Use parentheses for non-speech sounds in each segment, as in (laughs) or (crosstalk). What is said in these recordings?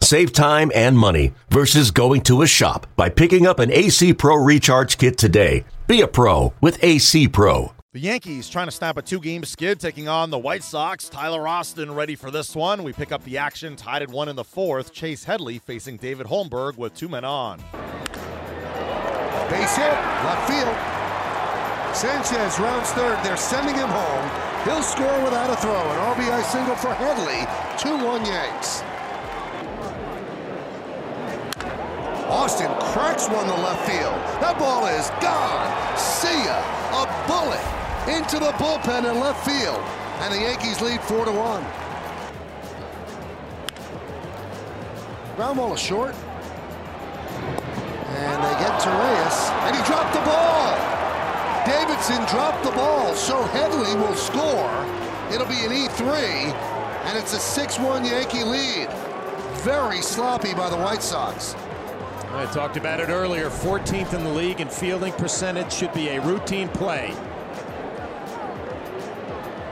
Save time and money versus going to a shop by picking up an AC Pro Recharge Kit today. Be a pro with AC Pro. The Yankees trying to snap a two game skid, taking on the White Sox. Tyler Austin ready for this one. We pick up the action, tied at one in the fourth. Chase Headley facing David Holmberg with two men on. Base hit, left field. Sanchez rounds third. They're sending him home. He'll score without a throw. An RBI single for Headley. 2 1 Yanks. Austin cracks one to left field. That ball is gone. See ya. A bullet into the bullpen in left field. And the Yankees lead 4 to 1. Ground ball is short. And they get to Reyes. And he dropped the ball. Davidson dropped the ball, so Headley will score. It'll be an E3, and it's a 6-1 Yankee lead. Very sloppy by the White Sox. I talked about it earlier. 14th in the league in fielding percentage should be a routine play.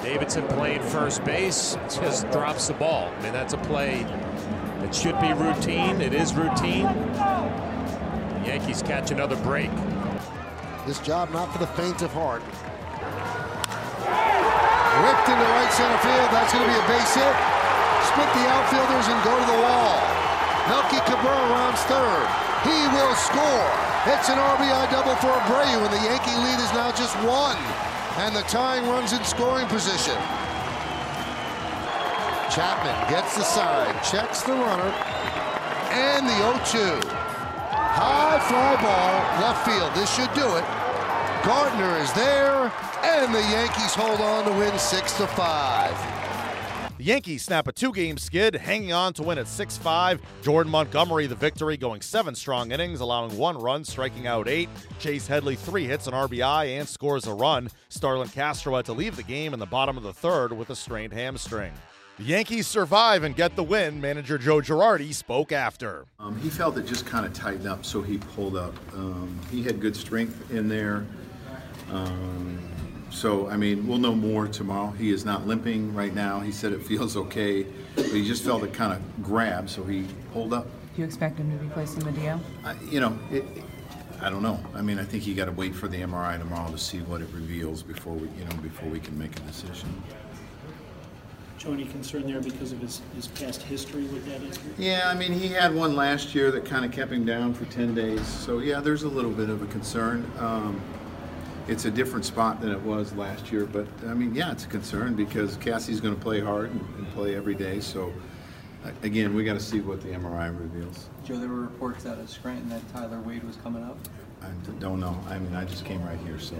Davidson playing first base just drops the ball. I mean, that's a play that should be routine. It is routine. The Yankees catch another break. This job not for the faint of heart. Ripped into right center field. That's going to be a base hit. Split the outfielders and go to the wall. Third. He will score. It's an RBI double for Abreu, and the Yankee lead is now just one. And the tying runs in scoring position. Chapman gets the sign, checks the runner, and the 0-2. High fly ball, left field. This should do it. Gardner is there, and the Yankees hold on to win 6 to 5. The Yankees snap a two game skid, hanging on to win at 6 5. Jordan Montgomery, the victory, going seven strong innings, allowing one run, striking out eight. Chase Headley, three hits, an RBI, and scores a run. Starlin Castro had to leave the game in the bottom of the third with a strained hamstring. The Yankees survive and get the win. Manager Joe Girardi spoke after. Um, he felt it just kind of tightened up, so he pulled up. Um, he had good strength in there. Um, so, I mean, we'll know more tomorrow. He is not limping right now. He said it feels okay, but he just felt it kind of grab, so he pulled up. Do you expect him to be placed in the DL? I, you know, it, I don't know. I mean, I think you got to wait for the MRI tomorrow to see what it reveals before we, you know, before we can make a decision. Joe, any concern there because of his, his past history with that injury? Yeah, I mean, he had one last year that kind of kept him down for 10 days. So, yeah, there's a little bit of a concern. Um, it's a different spot than it was last year, but I mean, yeah, it's a concern because Cassie's going to play hard and, and play every day. So, uh, again, we got to see what the MRI reveals. Joe, there were reports out of Scranton that Tyler Wade was coming up. I don't know. I mean, I just came right here, so.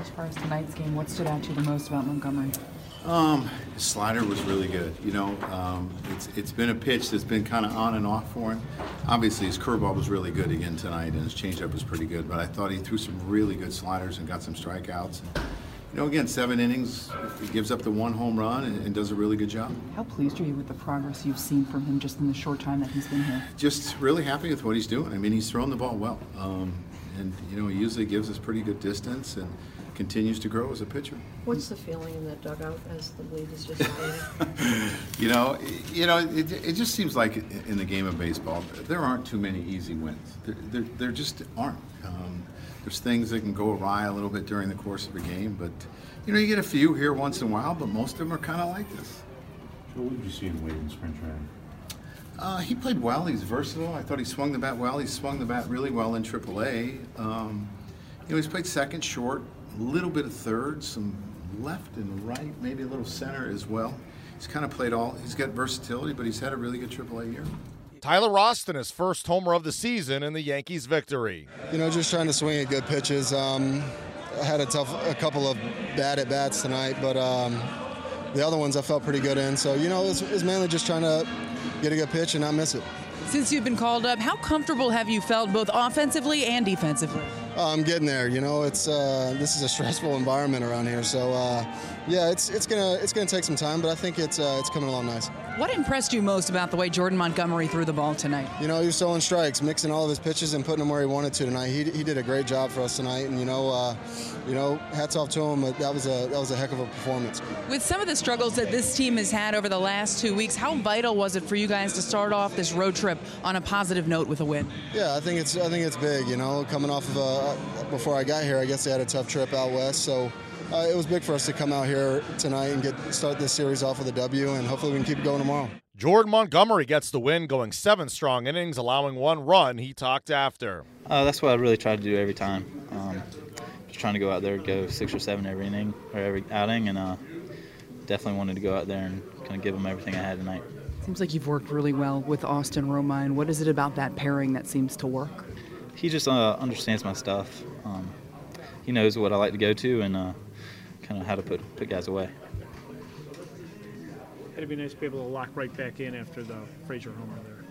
As far as tonight's game, what stood out to you the most about Montgomery? Um, his slider was really good. You know, um, it's it's been a pitch that's been kind of on and off for him. Obviously, his curveball was really good again tonight, and his changeup was pretty good. But I thought he threw some really good sliders and got some strikeouts. You know, again, seven innings, he gives up the one home run and, and does a really good job. How pleased are you with the progress you've seen from him just in the short time that he's been here? Just really happy with what he's doing. I mean, he's throwing the ball well, um, and you know, he usually gives us pretty good distance and continues to grow as a pitcher. What's the feeling in that dugout as the lead is just (laughs) fading? You know, you know, it, it just seems like in the game of baseball, there aren't too many easy wins. There, there, there just aren't. Um, there's things that can go awry a little bit during the course of a game, but you know, you get a few here once in a while, but most of them are kind of like this. What did you see in Wade in spring training? Uh, he played well. He's versatile. I thought he swung the bat well. He swung the bat really well in AAA. Um, you know, he's played second, short, a little bit of third, some left and right, maybe a little center as well. He's kind of played all. He's got versatility, but he's had a really good AAA year. Tyler Austin, his first homer of the season in the Yankees' victory. You know, just trying to swing at good pitches. Um, I had a tough, a couple of bad at bats tonight, but um, the other ones I felt pretty good in. So you know, it's, it's mainly just trying to get a good pitch and not miss it. Since you've been called up, how comfortable have you felt both offensively and defensively? I'm getting there. You know, it's uh, this is a stressful environment around here. So, uh, yeah, it's it's gonna it's gonna take some time, but I think it's uh, it's coming along nice. What impressed you most about the way Jordan Montgomery threw the ball tonight? You know, he was throwing strikes, mixing all of his pitches and putting them where he wanted to tonight. He, he did a great job for us tonight, and you know, uh, you know, hats off to him. That was a that was a heck of a performance. With some of the struggles that this team has had over the last two weeks, how vital was it for you guys to start off this road trip on a positive note with a win? Yeah, I think it's I think it's big. You know, coming off of a before I got here, I guess they had a tough trip out west, so. Uh, it was big for us to come out here tonight and get start this series off with a W, and hopefully we can keep it going tomorrow. Jordan Montgomery gets the win, going seven strong innings, allowing one run. He talked after. Uh, that's what I really try to do every time. Um, just trying to go out there, go six or seven every inning or every outing, and uh, definitely wanted to go out there and kind of give them everything I had tonight. Seems like you've worked really well with Austin Romine. What is it about that pairing that seems to work? He just uh, understands my stuff. Um, he knows what I like to go to and uh, kind of how to put, put guys away. It'd be nice to be able to lock right back in after the Frazier homer there.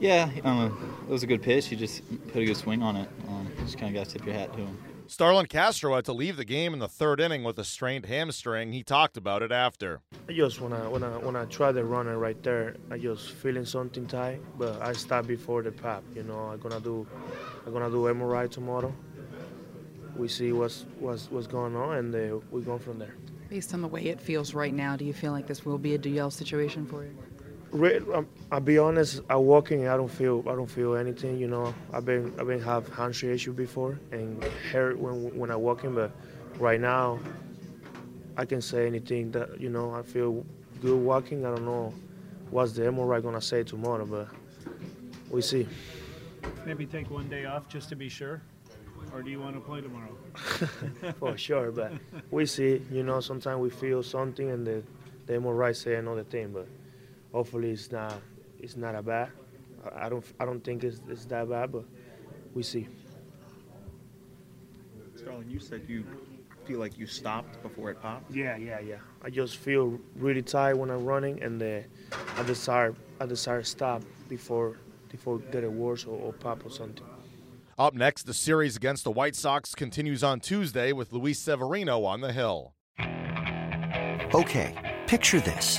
Yeah, um, it was a good pitch. He just put a good swing on it. Um, just kind of got to tip your hat to him. Starlin Castro had to leave the game in the third inning with a strained hamstring. He talked about it after. I just when I when I when I tried the runner right there, I just feeling something tight, but I stopped before the pop. You know, I'm gonna do I'm gonna do MRI tomorrow. We see what's what's what's going on, and uh, we go from there. Based on the way it feels right now, do you feel like this will be a DL situation for you? Um, I'll be honest. I walking, I don't feel, I don't feel anything. You know, I've been, I've been have hamstring issue before and hurt when when I walking, but right now, I can say anything that you know. I feel good walking. I don't know what's the MRI gonna say tomorrow, but we see. Maybe take one day off just to be sure, or do you want to play tomorrow? (laughs) For sure, but we see. You know, sometimes we feel something and the the MRI say another thing, but hopefully it's not it's not a bad. I don't I don't think it's, it's that bad, but we see. Starlin, you said you feel like you stopped before it popped. Yeah, yeah, yeah. I just feel really tired when I'm running, and uh, I desire I desire stop before before get a worse or, or pop or something. Up next, the series against the White Sox continues on Tuesday with Luis Severino on the hill. Okay, picture this.